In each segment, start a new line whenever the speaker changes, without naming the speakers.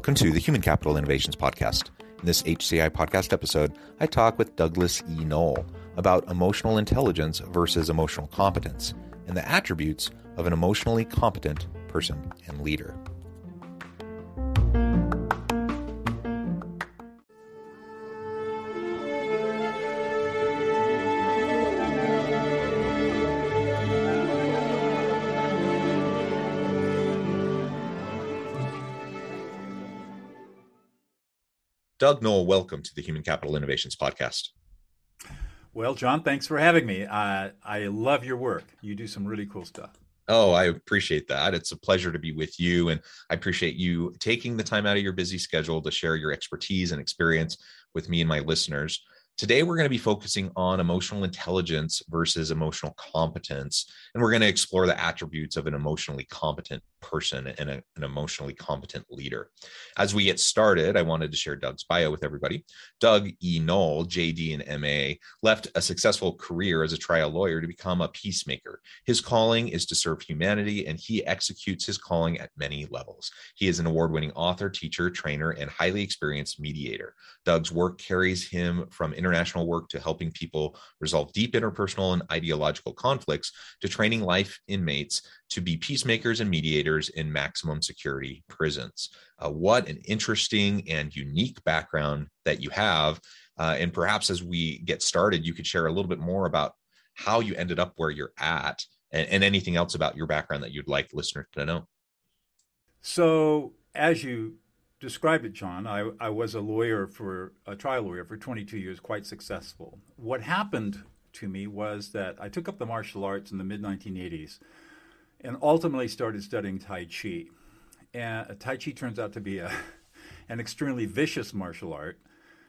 Welcome to the Human Capital Innovations Podcast. In this HCI podcast episode, I talk with Douglas E. Noll about emotional intelligence versus emotional competence and the attributes of an emotionally competent person and leader. Doug Noll, welcome to the Human Capital Innovations Podcast.
Well, John, thanks for having me. Uh, I love your work. You do some really cool stuff.
Oh, I appreciate that. It's a pleasure to be with you. And I appreciate you taking the time out of your busy schedule to share your expertise and experience with me and my listeners. Today, we're going to be focusing on emotional intelligence versus emotional competence. And we're going to explore the attributes of an emotionally competent person and a, an emotionally competent leader. As we get started, I wanted to share Doug's bio with everybody. Doug E. Noll, JD and MA, left a successful career as a trial lawyer to become a peacemaker. His calling is to serve humanity, and he executes his calling at many levels. He is an award winning author, teacher, trainer, and highly experienced mediator. Doug's work carries him from international work to helping people resolve deep interpersonal and ideological conflicts to training life inmates to be peacemakers and mediators in maximum security prisons. Uh, what an interesting and unique background that you have. Uh, and perhaps as we get started, you could share a little bit more about how you ended up where you're at and, and anything else about your background that you'd like listeners to know.
So, as you described it, John, I, I was a lawyer for a trial lawyer for 22 years, quite successful. What happened to me was that I took up the martial arts in the mid 1980s and ultimately started studying Tai Chi. And uh, Tai Chi turns out to be a, an extremely vicious martial art,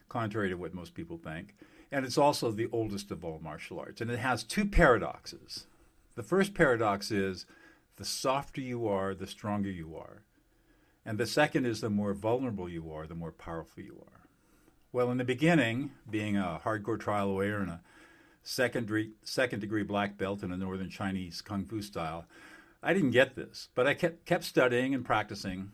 contrary to what most people think. And it's also the oldest of all martial arts. And it has two paradoxes. The first paradox is the softer you are, the stronger you are. And the second is the more vulnerable you are, the more powerful you are. Well, in the beginning, being a hardcore trial lawyer and a second second degree black belt in a northern Chinese kung fu style, I didn't get this, but I kept kept studying and practicing.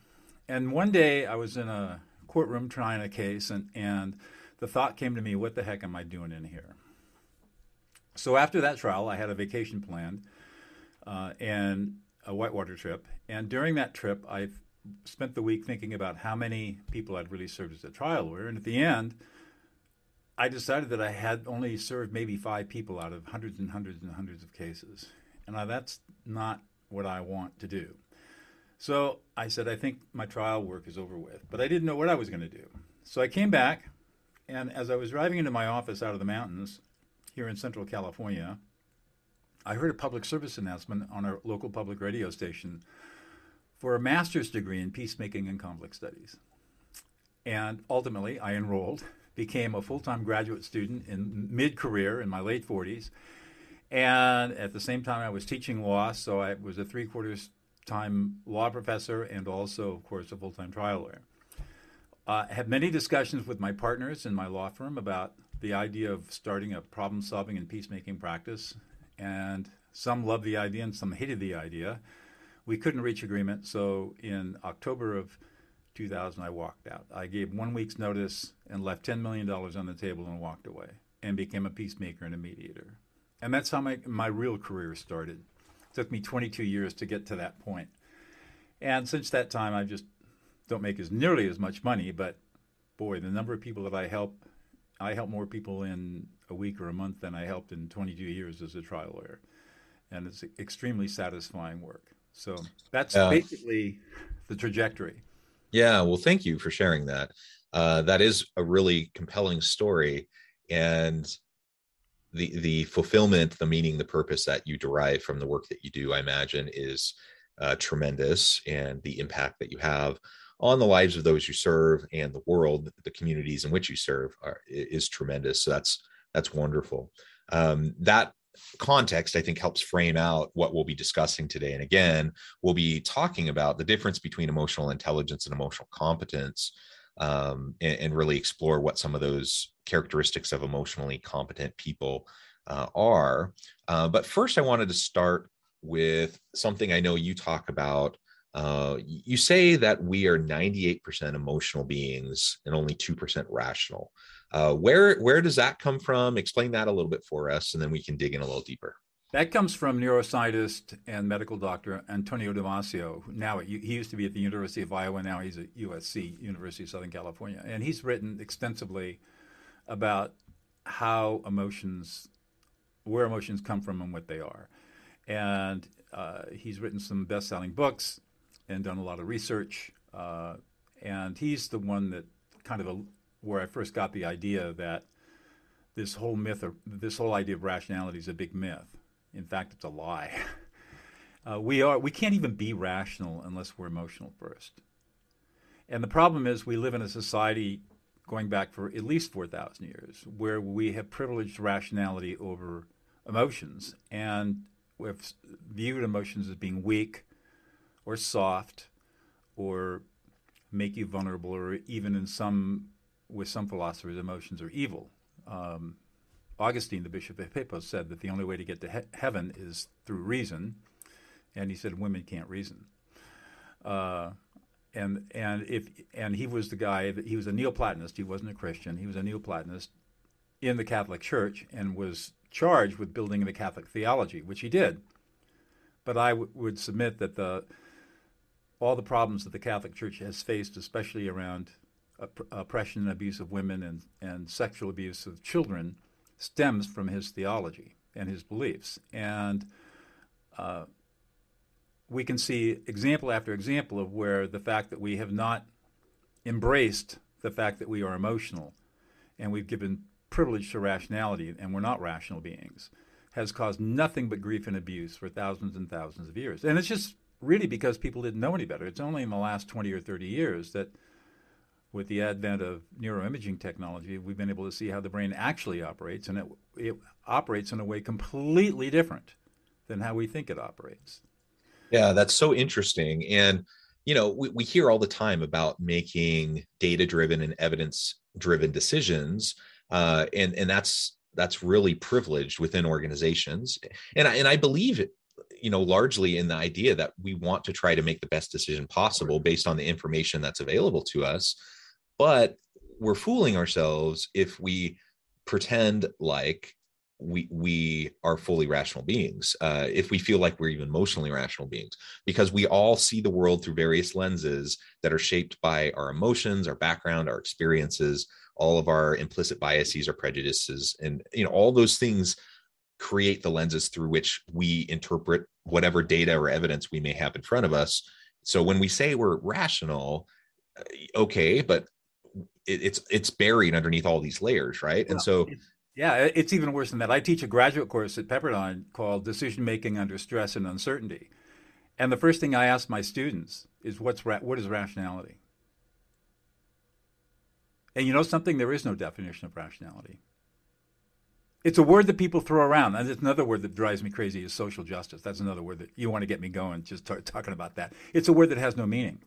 And one day I was in a courtroom trying a case, and and the thought came to me, "What the heck am I doing in here?" So after that trial, I had a vacation planned uh, and a whitewater trip. And during that trip, I spent the week thinking about how many people I'd really served as a trial lawyer. And at the end, I decided that I had only served maybe five people out of hundreds and hundreds and hundreds of cases. And that's not what I want to do. So I said, I think my trial work is over with, but I didn't know what I was going to do. So I came back, and as I was driving into my office out of the mountains here in Central California, I heard a public service announcement on our local public radio station for a master's degree in peacemaking and conflict studies. And ultimately, I enrolled, became a full time graduate student in mid career in my late 40s, and at the same time, I was teaching law, so I was a three quarters time law professor and also, of course, a full time trial lawyer. Uh, I had many discussions with my partners in my law firm about the idea of starting a problem solving and peacemaking practice. And some loved the idea and some hated the idea. We couldn't reach agreement, so in October of 2000, I walked out. I gave one week's notice and left $10 million on the table and walked away and became a peacemaker and a mediator. And that's how my, my real career started. It took me 22 years to get to that point. And since that time, I just don't make as nearly as much money, but boy, the number of people that I help, I help more people in a week or a month than I helped in 22 years as a trial lawyer. And it's extremely satisfying work. So that's uh, basically the trajectory.
Yeah, well, thank you for sharing that. Uh, that is a really compelling story. And the the fulfillment, the meaning, the purpose that you derive from the work that you do, I imagine, is uh, tremendous, and the impact that you have on the lives of those you serve and the world, the communities in which you serve, are, is tremendous. So that's that's wonderful. Um, that context, I think, helps frame out what we'll be discussing today. And again, we'll be talking about the difference between emotional intelligence and emotional competence, um, and, and, really explore what some of those characteristics of emotionally competent people uh, are. Uh, but first, I wanted to start with something I know you talk about. Uh, you say that we are 98% emotional beings and only 2% rational. Uh, where where does that come from? Explain that a little bit for us, and then we can dig in a little deeper.
That comes from neuroscientist and medical doctor Antonio Damasio. Now he used to be at the University of Iowa. Now he's at USC, University of Southern California, and he's written extensively about how emotions, where emotions come from, and what they are. And uh, he's written some best-selling books and done a lot of research. Uh, and he's the one that kind of a, where I first got the idea that this whole myth or this whole idea of rationality is a big myth. In fact, it's a lie. Uh, we are we can't even be rational unless we're emotional first. And the problem is we live in a society going back for at least 4,000 years where we have privileged rationality over emotions and we've viewed emotions as being weak or soft or make you vulnerable or even in some with some philosophers, emotions are evil. Um, Augustine, the Bishop of Hippo, said that the only way to get to he- heaven is through reason, and he said women can't reason. Uh, and and if and he was the guy that he was a Neoplatonist. He wasn't a Christian. He was a Neoplatonist in the Catholic Church and was charged with building the Catholic theology, which he did. But I w- would submit that the all the problems that the Catholic Church has faced, especially around oppression and abuse of women and, and sexual abuse of children stems from his theology and his beliefs. And uh, we can see example after example of where the fact that we have not embraced the fact that we are emotional and we've given privilege to rationality and we're not rational beings has caused nothing but grief and abuse for thousands and thousands of years. And it's just really because people didn't know any better. It's only in the last 20 or 30 years that with the advent of neuroimaging technology, we've been able to see how the brain actually operates, and it, it operates in a way completely different than how we think it operates.
Yeah, that's so interesting. And, you know, we, we hear all the time about making data driven and evidence driven decisions. Uh, and, and that's, that's really privileged within organizations. And I, and I believe it, you know, largely in the idea that we want to try to make the best decision possible based on the information that's available to us but we're fooling ourselves if we pretend like we we are fully rational beings uh, if we feel like we're even emotionally rational beings because we all see the world through various lenses that are shaped by our emotions our background our experiences all of our implicit biases or prejudices and you know all those things create the lenses through which we interpret whatever data or evidence we may have in front of us. So when we say we're rational uh, okay but it, it's it's buried underneath all these layers, right? Well, and so
yeah, it's even worse than that. I teach a graduate course at Pepperdine called Decision Making Under Stress and Uncertainty. And the first thing I ask my students is what's ra- what is rationality? And you know something? There is no definition of rationality. It's a word that people throw around. And it's another word that drives me crazy is social justice. That's another word that you want to get me going, just t- talking about that. It's a word that has no meaning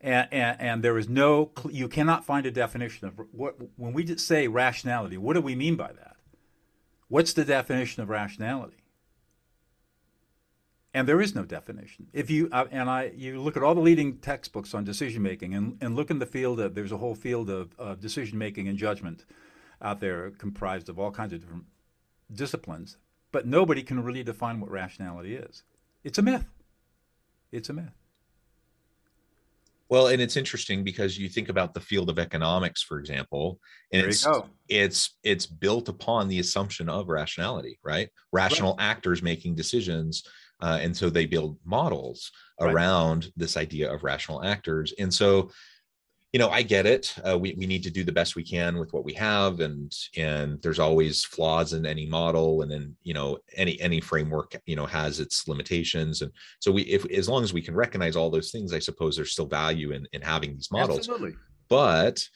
and, and, and, there is no you cannot find a definition of what when we say rationality what do we mean by that? What's the definition of rationality? And there is no definition. If you uh, and i you look at all the leading textbooks on decision making and, and look in the field of there's a whole field of, of decision making and judgment out there comprised of all kinds of different disciplines but nobody can really define what rationality is. It's a myth. It's a myth
well, and it's interesting because you think about the field of economics, for example, and there it's it's it's built upon the assumption of rationality, right? Rational right. actors making decisions, uh, and so they build models right. around this idea of rational actors. And so, you know, I get it. Uh, we we need to do the best we can with what we have, and and there's always flaws in any model, and then you know any any framework you know has its limitations, and so we if as long as we can recognize all those things, I suppose there's still value in in having these models.
Absolutely.
But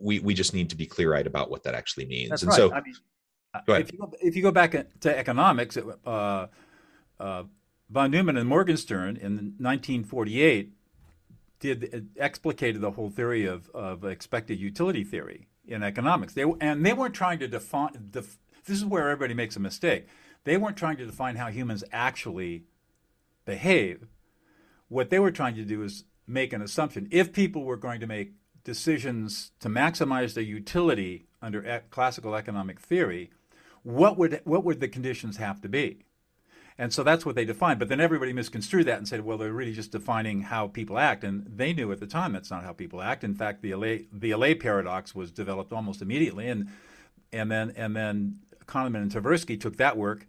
we we just need to be clear eyed about what that actually means.
That's
and
right.
so,
I mean, if you go, if you go back to economics, uh, uh, von Neumann and Morgenstern in 1948 did uh, explicated the whole theory of, of expected utility theory in economics. They and they weren't trying to define. Def, this is where everybody makes a mistake. They weren't trying to define how humans actually behave. What they were trying to do is make an assumption. If people were going to make decisions to maximize their utility under e- classical economic theory, what would what would the conditions have to be? And so that's what they defined. But then everybody misconstrued that and said, well, they're really just defining how people act. And they knew at the time that's not how people act. In fact, the Allais, the Allais paradox was developed almost immediately. And, and, then, and then Kahneman and Tversky took that work.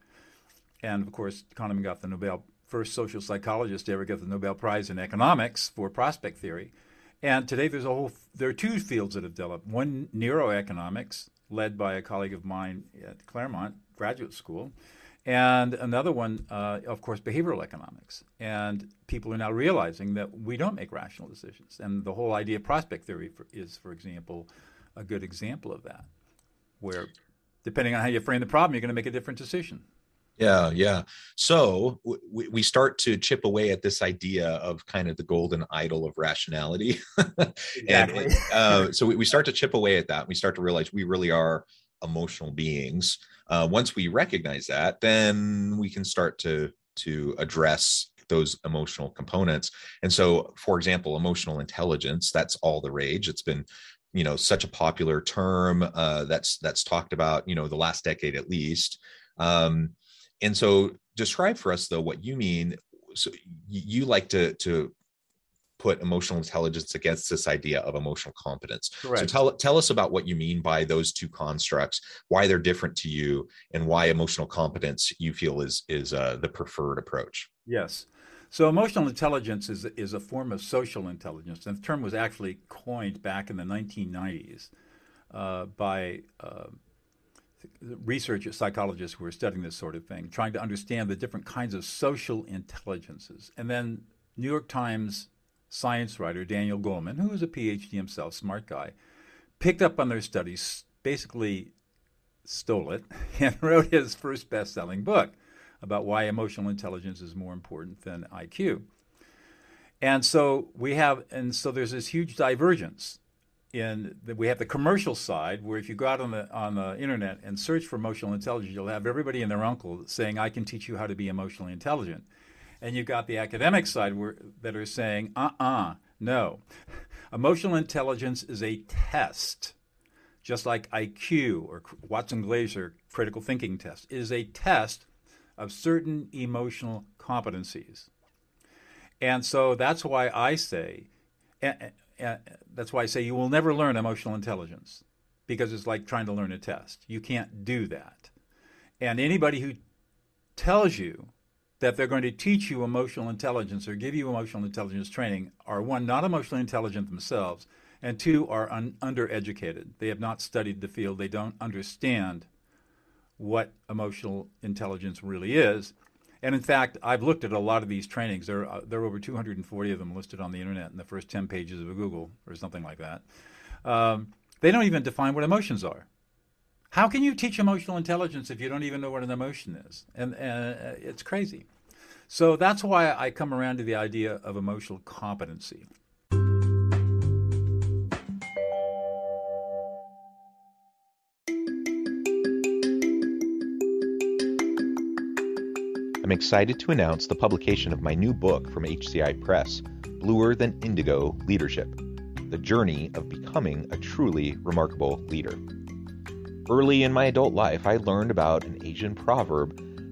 And of course, Kahneman got the Nobel, first social psychologist to ever get the Nobel Prize in economics for prospect theory. And today there's a whole, there are two fields that have developed. One, neuroeconomics, led by a colleague of mine at Claremont Graduate School and another one, uh, of course, behavioral economics. And people are now realizing that we don't make rational decisions. And the whole idea of prospect theory for, is, for example, a good example of that, where depending on how you frame the problem, you're going to make a different decision.
Yeah, yeah. So we, we start to chip away at this idea of kind of the golden idol of rationality.
Exactly.
and uh, so we, we start to chip away at that. We start to realize we really are emotional beings uh, once we recognize that, then we can start to to address those emotional components. And so, for example, emotional intelligence, that's all the rage. It's been you know such a popular term uh, that's that's talked about you know the last decade at least um, and so describe for us though what you mean so you like to to put emotional intelligence against this idea of emotional competence. Correct. So tell tell us about what you mean by those two constructs, why they're different to you, and why emotional competence you feel is is uh, the preferred approach.
Yes. So emotional intelligence is is a form of social intelligence, and the term was actually coined back in the 1990s uh, by. Uh, research psychologists who were studying this sort of thing, trying to understand the different kinds of social intelligences. And then New York Times science writer Daniel Goleman, who was a PhD himself, smart guy, picked up on their studies, basically stole it, and wrote his first best selling book about why emotional intelligence is more important than IQ. And so we have, and so there's this huge divergence in that we have the commercial side where if you go out on the on the internet and search for emotional intelligence, you'll have everybody and their uncle saying, I can teach you how to be emotionally intelligent. And you've got the academic side where, that are saying, uh uh-uh, uh, no. Emotional intelligence is a test, just like IQ or Watson Glaser critical thinking test, it is a test of certain emotional competencies. And so that's why I say, that's why I say you will never learn emotional intelligence because it's like trying to learn a test. You can't do that. And anybody who tells you that they're going to teach you emotional intelligence or give you emotional intelligence training are one, not emotionally intelligent themselves, and two, are un- undereducated. They have not studied the field, they don't understand what emotional intelligence really is. And in fact, I've looked at a lot of these trainings. There are, there are over 240 of them listed on the internet in the first 10 pages of Google or something like that. Um, they don't even define what emotions are. How can you teach emotional intelligence if you don't even know what an emotion is? And uh, it's crazy. So that's why I come around to the idea of emotional competency.
I'm excited to announce the publication of my new book from HCI Press, Bluer Than Indigo Leadership The Journey of Becoming a Truly Remarkable Leader. Early in my adult life, I learned about an Asian proverb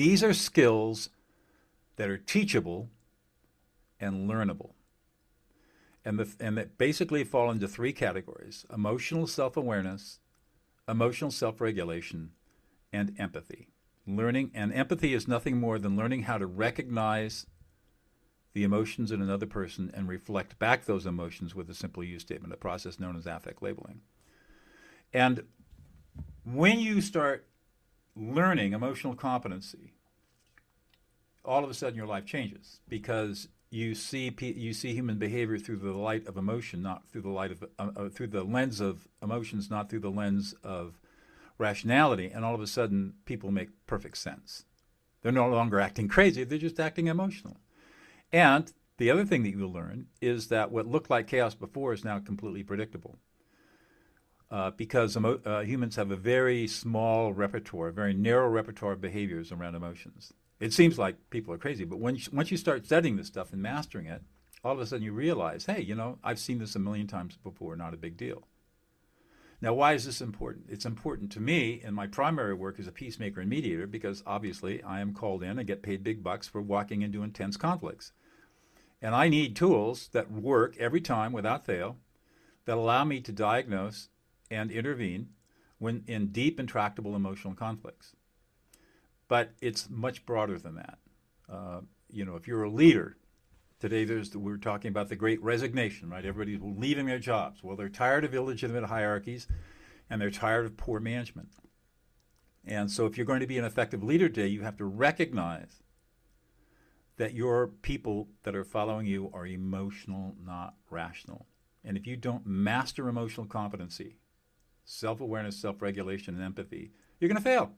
These are skills that are teachable and learnable. And, the, and that basically fall into three categories emotional self awareness, emotional self regulation, and empathy. Learning and empathy is nothing more than learning how to recognize the emotions in another person and reflect back those emotions with a simple use statement, a process known as affect labeling. And when you start learning emotional competency, all of a sudden your life changes because you see you see human behavior through the light of emotion, not through the light of uh, uh, through the lens of emotions, not through the lens of rationality, and all of a sudden people make perfect sense. They're no longer acting crazy; they're just acting emotional. And the other thing that you learn is that what looked like chaos before is now completely predictable. Uh, because emo- uh, humans have a very small repertoire, a very narrow repertoire of behaviors around emotions. It seems like people are crazy, but when once you start studying this stuff and mastering it, all of a sudden you realize, hey, you know, I've seen this a million times before, not a big deal. Now, why is this important? It's important to me in my primary work as a peacemaker and mediator because obviously I am called in and get paid big bucks for walking into intense conflicts. And I need tools that work every time without fail that allow me to diagnose and intervene when in deep intractable emotional conflicts but it's much broader than that. Uh, you know, if you're a leader, today there's the, we're talking about the great resignation, right? Everybody's leaving their jobs. Well, they're tired of illegitimate hierarchies and they're tired of poor management. And so if you're going to be an effective leader today, you have to recognize that your people that are following you are emotional, not rational. And if you don't master emotional competency, self awareness, self regulation, and empathy, you're going to fail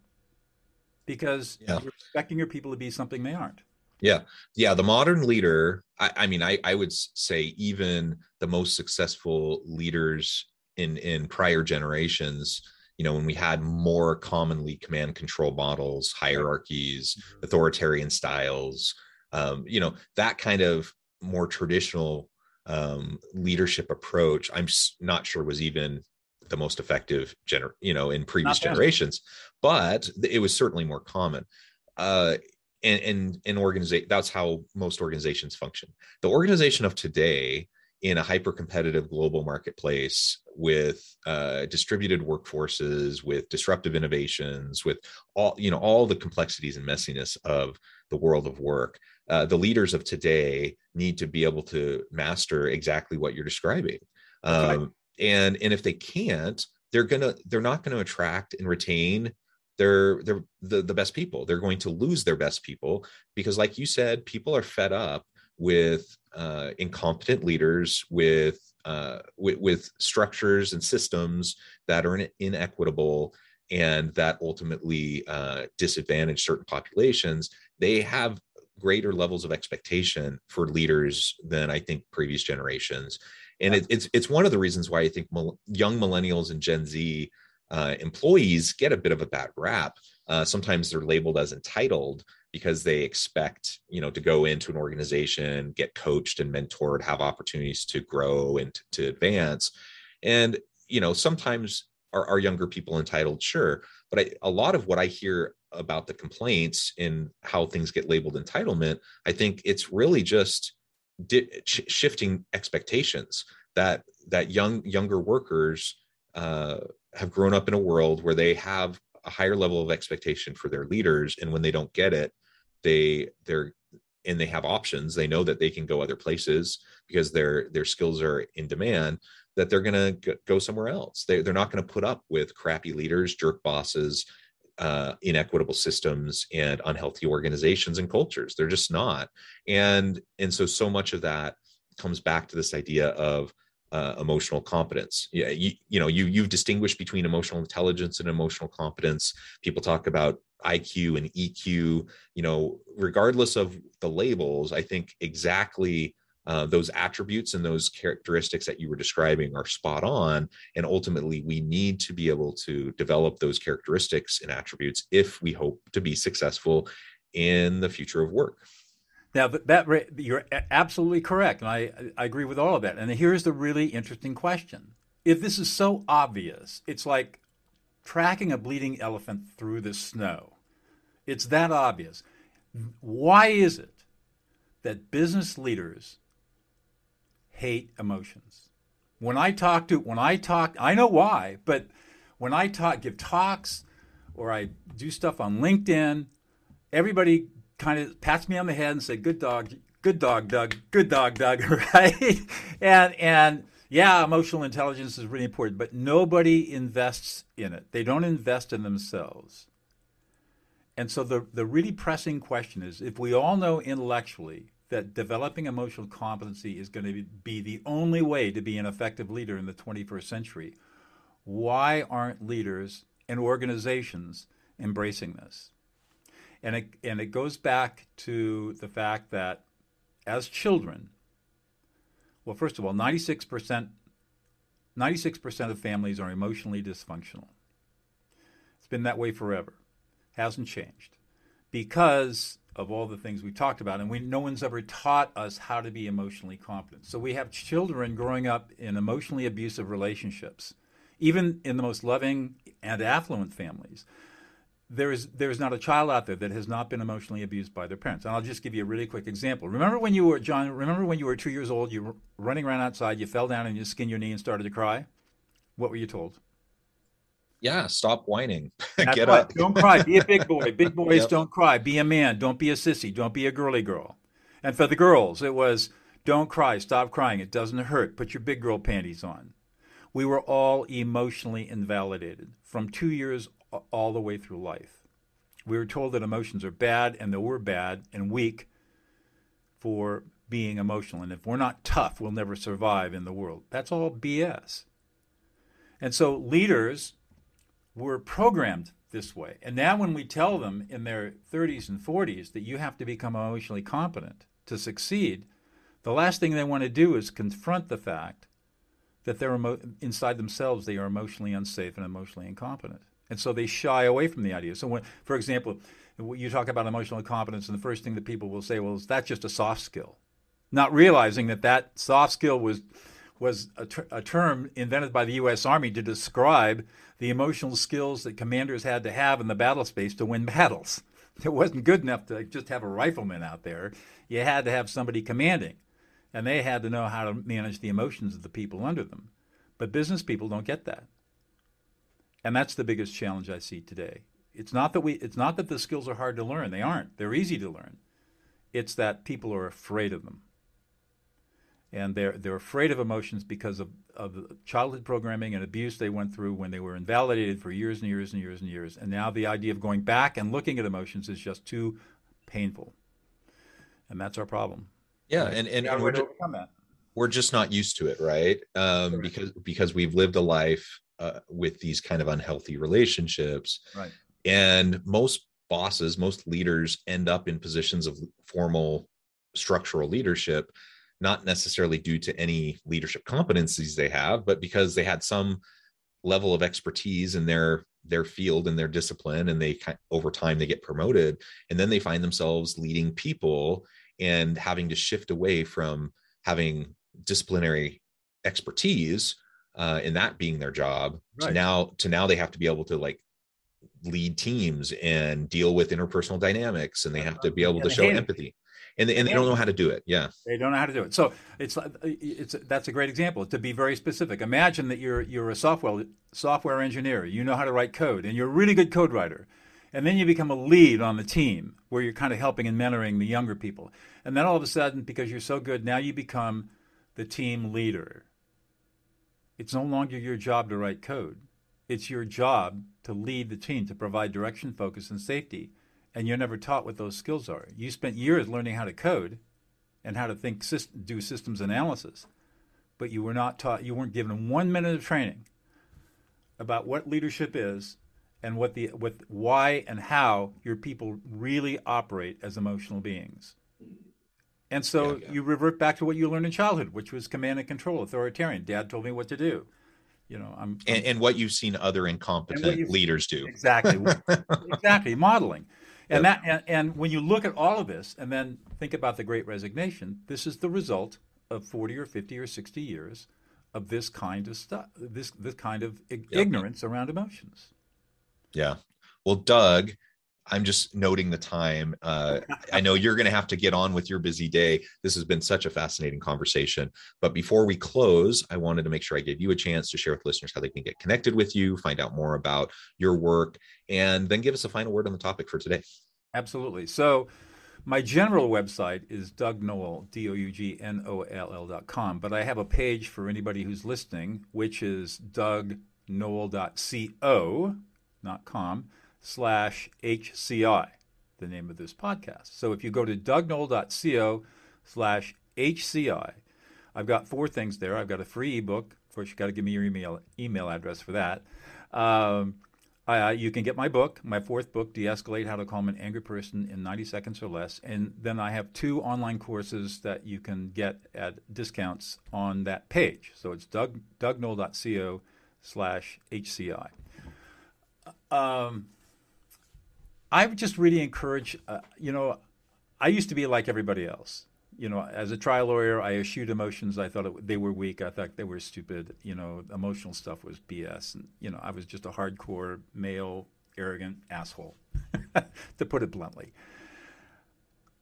because yeah. you're expecting your people to be something they aren't.
Yeah. Yeah. The modern leader, I, I mean, I, I would say even the most successful leaders in, in prior generations, you know, when we had more commonly command control models, hierarchies, mm-hmm. authoritarian styles, um, you know, that kind of more traditional um, leadership approach, I'm not sure was even the most effective gener you know in previous generations but it was certainly more common. Uh and and an organization that's how most organizations function. The organization of today in a hyper competitive global marketplace with uh, distributed workforces with disruptive innovations with all you know all the complexities and messiness of the world of work uh, the leaders of today need to be able to master exactly what you're describing. Um, and and if they can't they're gonna they're not going to attract and retain their their the, the best people. They're going to lose their best people because like you said people are fed up with uh, incompetent leaders with, uh, with with structures and systems that are inequitable and that ultimately uh, disadvantage certain populations. They have greater levels of expectation for leaders than i think previous generations and it, it's it's one of the reasons why I think young millennials and Gen Z uh, employees get a bit of a bad rap. Uh, sometimes they're labeled as entitled because they expect you know to go into an organization, get coached and mentored, have opportunities to grow and to, to advance. And you know sometimes are, are younger people entitled? Sure, but I, a lot of what I hear about the complaints and how things get labeled entitlement, I think it's really just di- sh- shifting expectations that that young younger workers uh, have grown up in a world where they have a higher level of expectation for their leaders. And when they don't get it they they're and they have options they know that they can go other places because their their skills are in demand that they're going to go somewhere else. They, they're not going to put up with crappy leaders jerk bosses uh, inequitable systems and unhealthy organizations and cultures. They're just not. And and so so much of that comes back to this idea of uh, emotional competence. Yeah, you, you know, you you've distinguished between emotional intelligence and emotional competence. People talk about IQ and EQ. You know, regardless of the labels, I think exactly uh, those attributes and those characteristics that you were describing are spot on. And ultimately, we need to be able to develop those characteristics and attributes if we hope to be successful in the future of work.
Now, that you're absolutely correct, and I, I agree with all of that. And here's the really interesting question: If this is so obvious, it's like tracking a bleeding elephant through the snow. It's that obvious. Why is it that business leaders hate emotions? When I talk to, when I talk, I know why, but when I talk, give talks, or I do stuff on LinkedIn, everybody kind of pats me on the head and say, "Good dog, good dog, Doug, good dog, Doug," right? and and yeah, emotional intelligence is really important, but nobody invests in it. They don't invest in themselves. And so the the really pressing question is: if we all know intellectually that developing emotional competency is going to be the only way to be an effective leader in the 21st century, why aren't leaders and organizations embracing this? And it, and it goes back to the fact that as children, well, first of all, 96%, 96% of families are emotionally dysfunctional. It's been that way forever, hasn't changed because of all the things we talked about. And we, no one's ever taught us how to be emotionally competent. So we have children growing up in emotionally abusive relationships, even in the most loving and affluent families there is there's not a child out there that has not been emotionally abused by their parents. And I'll just give you a really quick example. Remember when you were John? Remember when you were two years old? You were running around outside. You fell down and you skinned your knee and started to cry. What were you told?
Yeah, stop whining.
Get right. up. don't cry. Be a big boy. Big boys yep. don't cry. Be a man. Don't be a sissy. Don't be a girly girl. And for the girls, it was don't cry. Stop crying. It doesn't hurt. Put your big girl panties on. We were all emotionally invalidated from two years all the way through life. We were told that emotions are bad and that we're bad and weak for being emotional. And if we're not tough, we'll never survive in the world. That's all BS. And so leaders were programmed this way. And now, when we tell them in their 30s and 40s that you have to become emotionally competent to succeed, the last thing they want to do is confront the fact that they're emo- inside themselves they are emotionally unsafe and emotionally incompetent and so they shy away from the idea. So, when, for example, you talk about emotional competence, and the first thing that people will say, "Well, is that just a soft skill?" Not realizing that that soft skill was was a, ter- a term invented by the U.S. Army to describe the emotional skills that commanders had to have in the battle space to win battles. It wasn't good enough to just have a rifleman out there. You had to have somebody commanding, and they had to know how to manage the emotions of the people under them. But business people don't get that. And that's the biggest challenge I see today. It's not that we it's not that the skills are hard to learn. They aren't. They're easy to learn. It's that people are afraid of them. And they're they're afraid of emotions because of, of childhood programming and abuse they went through when they were invalidated for years and years and years and years. And now the idea of going back and looking at emotions is just too painful. And that's our problem.
Yeah, and, and, and we're, just, we're just not used to it, right? Um, because because we've lived a life uh, with these kind of unhealthy relationships.
Right.
And most bosses, most leaders end up in positions of formal structural leadership, not necessarily due to any leadership competencies they have, but because they had some level of expertise in their their field and their discipline and they over time they get promoted and then they find themselves leading people and having to shift away from having disciplinary expertise uh, and that being their job right. to now to now they have to be able to like lead teams and deal with interpersonal dynamics and they have to be able to show empathy and they, and they don't know how to do it. Yeah.
They don't know how to do it. So it's uh, it's that's a great example. To be very specific imagine that you're you're a software software engineer. You know how to write code and you're a really good code writer. And then you become a lead on the team where you're kind of helping and mentoring the younger people. And then all of a sudden because you're so good now you become the team leader. It's no longer your job to write code. it's your job to lead the team, to provide direction, focus, and safety. And you're never taught what those skills are. You spent years learning how to code and how to think, do systems analysis, but you were not taught, you weren't given one minute of training about what leadership is and what the what why and how your people really operate as emotional beings. And so yeah, yeah. you revert back to what you learned in childhood, which was command and control, authoritarian. Dad told me what to do. You know, I'm,
I'm, and what you've seen other incompetent leaders do.
Exactly, exactly, modeling. And that and, and when you look at all of this, and then think about the Great Resignation, this is the result of forty or fifty or sixty years of this kind of stuff, this this kind of yep. ignorance around emotions.
Yeah. Well, Doug, I'm just noting the time. Uh, I know you're going to have to get on with your busy day. This has been such a fascinating conversation. But before we close, I wanted to make sure I gave you a chance to share with listeners how they can get connected with you, find out more about your work, and then give us a final word on the topic for today.
Absolutely. So, my general website is Doug Noll, D O U G N O L L dot com. But I have a page for anybody who's listening, which is dougnoll.co, not com slash HCI, the name of this podcast. So if you go to dougnoll.co slash HCI, I've got four things there. I've got a free ebook. Of course, you've got to give me your email email address for that. Um, I, you can get my book, my fourth book, De-escalate How to Calm an Angry Person in 90 Seconds or Less. And then I have two online courses that you can get at discounts on that page. So it's doug, dougnoll.co slash HCI. Um, I would just really encourage, uh, you know, I used to be like everybody else. You know, as a trial lawyer, I eschewed emotions. I thought it, they were weak. I thought they were stupid. You know, emotional stuff was BS. And, you know, I was just a hardcore male, arrogant asshole, to put it bluntly.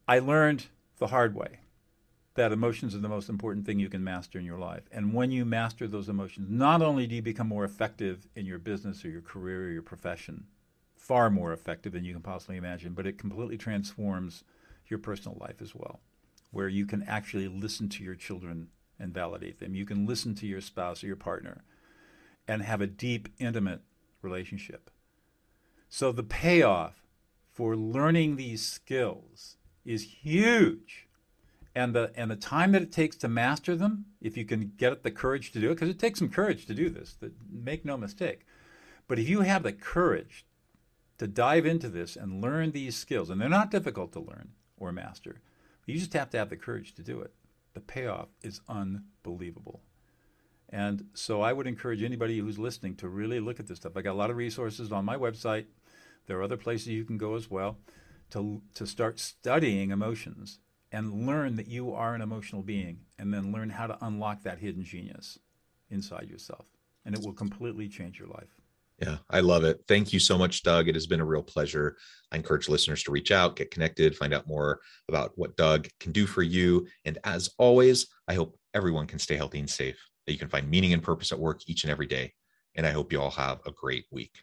I learned the hard way that emotions are the most important thing you can master in your life. And when you master those emotions, not only do you become more effective in your business or your career or your profession, far more effective than you can possibly imagine, but it completely transforms your personal life as well, where you can actually listen to your children and validate them. You can listen to your spouse or your partner and have a deep, intimate relationship. So the payoff for learning these skills is huge. And the, and the time that it takes to master them, if you can get the courage to do it, because it takes some courage to do this, make no mistake. But if you have the courage to dive into this and learn these skills. And they're not difficult to learn or master. You just have to have the courage to do it. The payoff is unbelievable. And so I would encourage anybody who's listening to really look at this stuff. I got a lot of resources on my website. There are other places you can go as well to, to start studying emotions and learn that you are an emotional being and then learn how to unlock that hidden genius inside yourself. And it will completely change your life.
Yeah, I love it. Thank you so much, Doug. It has been a real pleasure. I encourage listeners to reach out, get connected, find out more about what Doug can do for you. And as always, I hope everyone can stay healthy and safe, that you can find meaning and purpose at work each and every day. And I hope you all have a great week.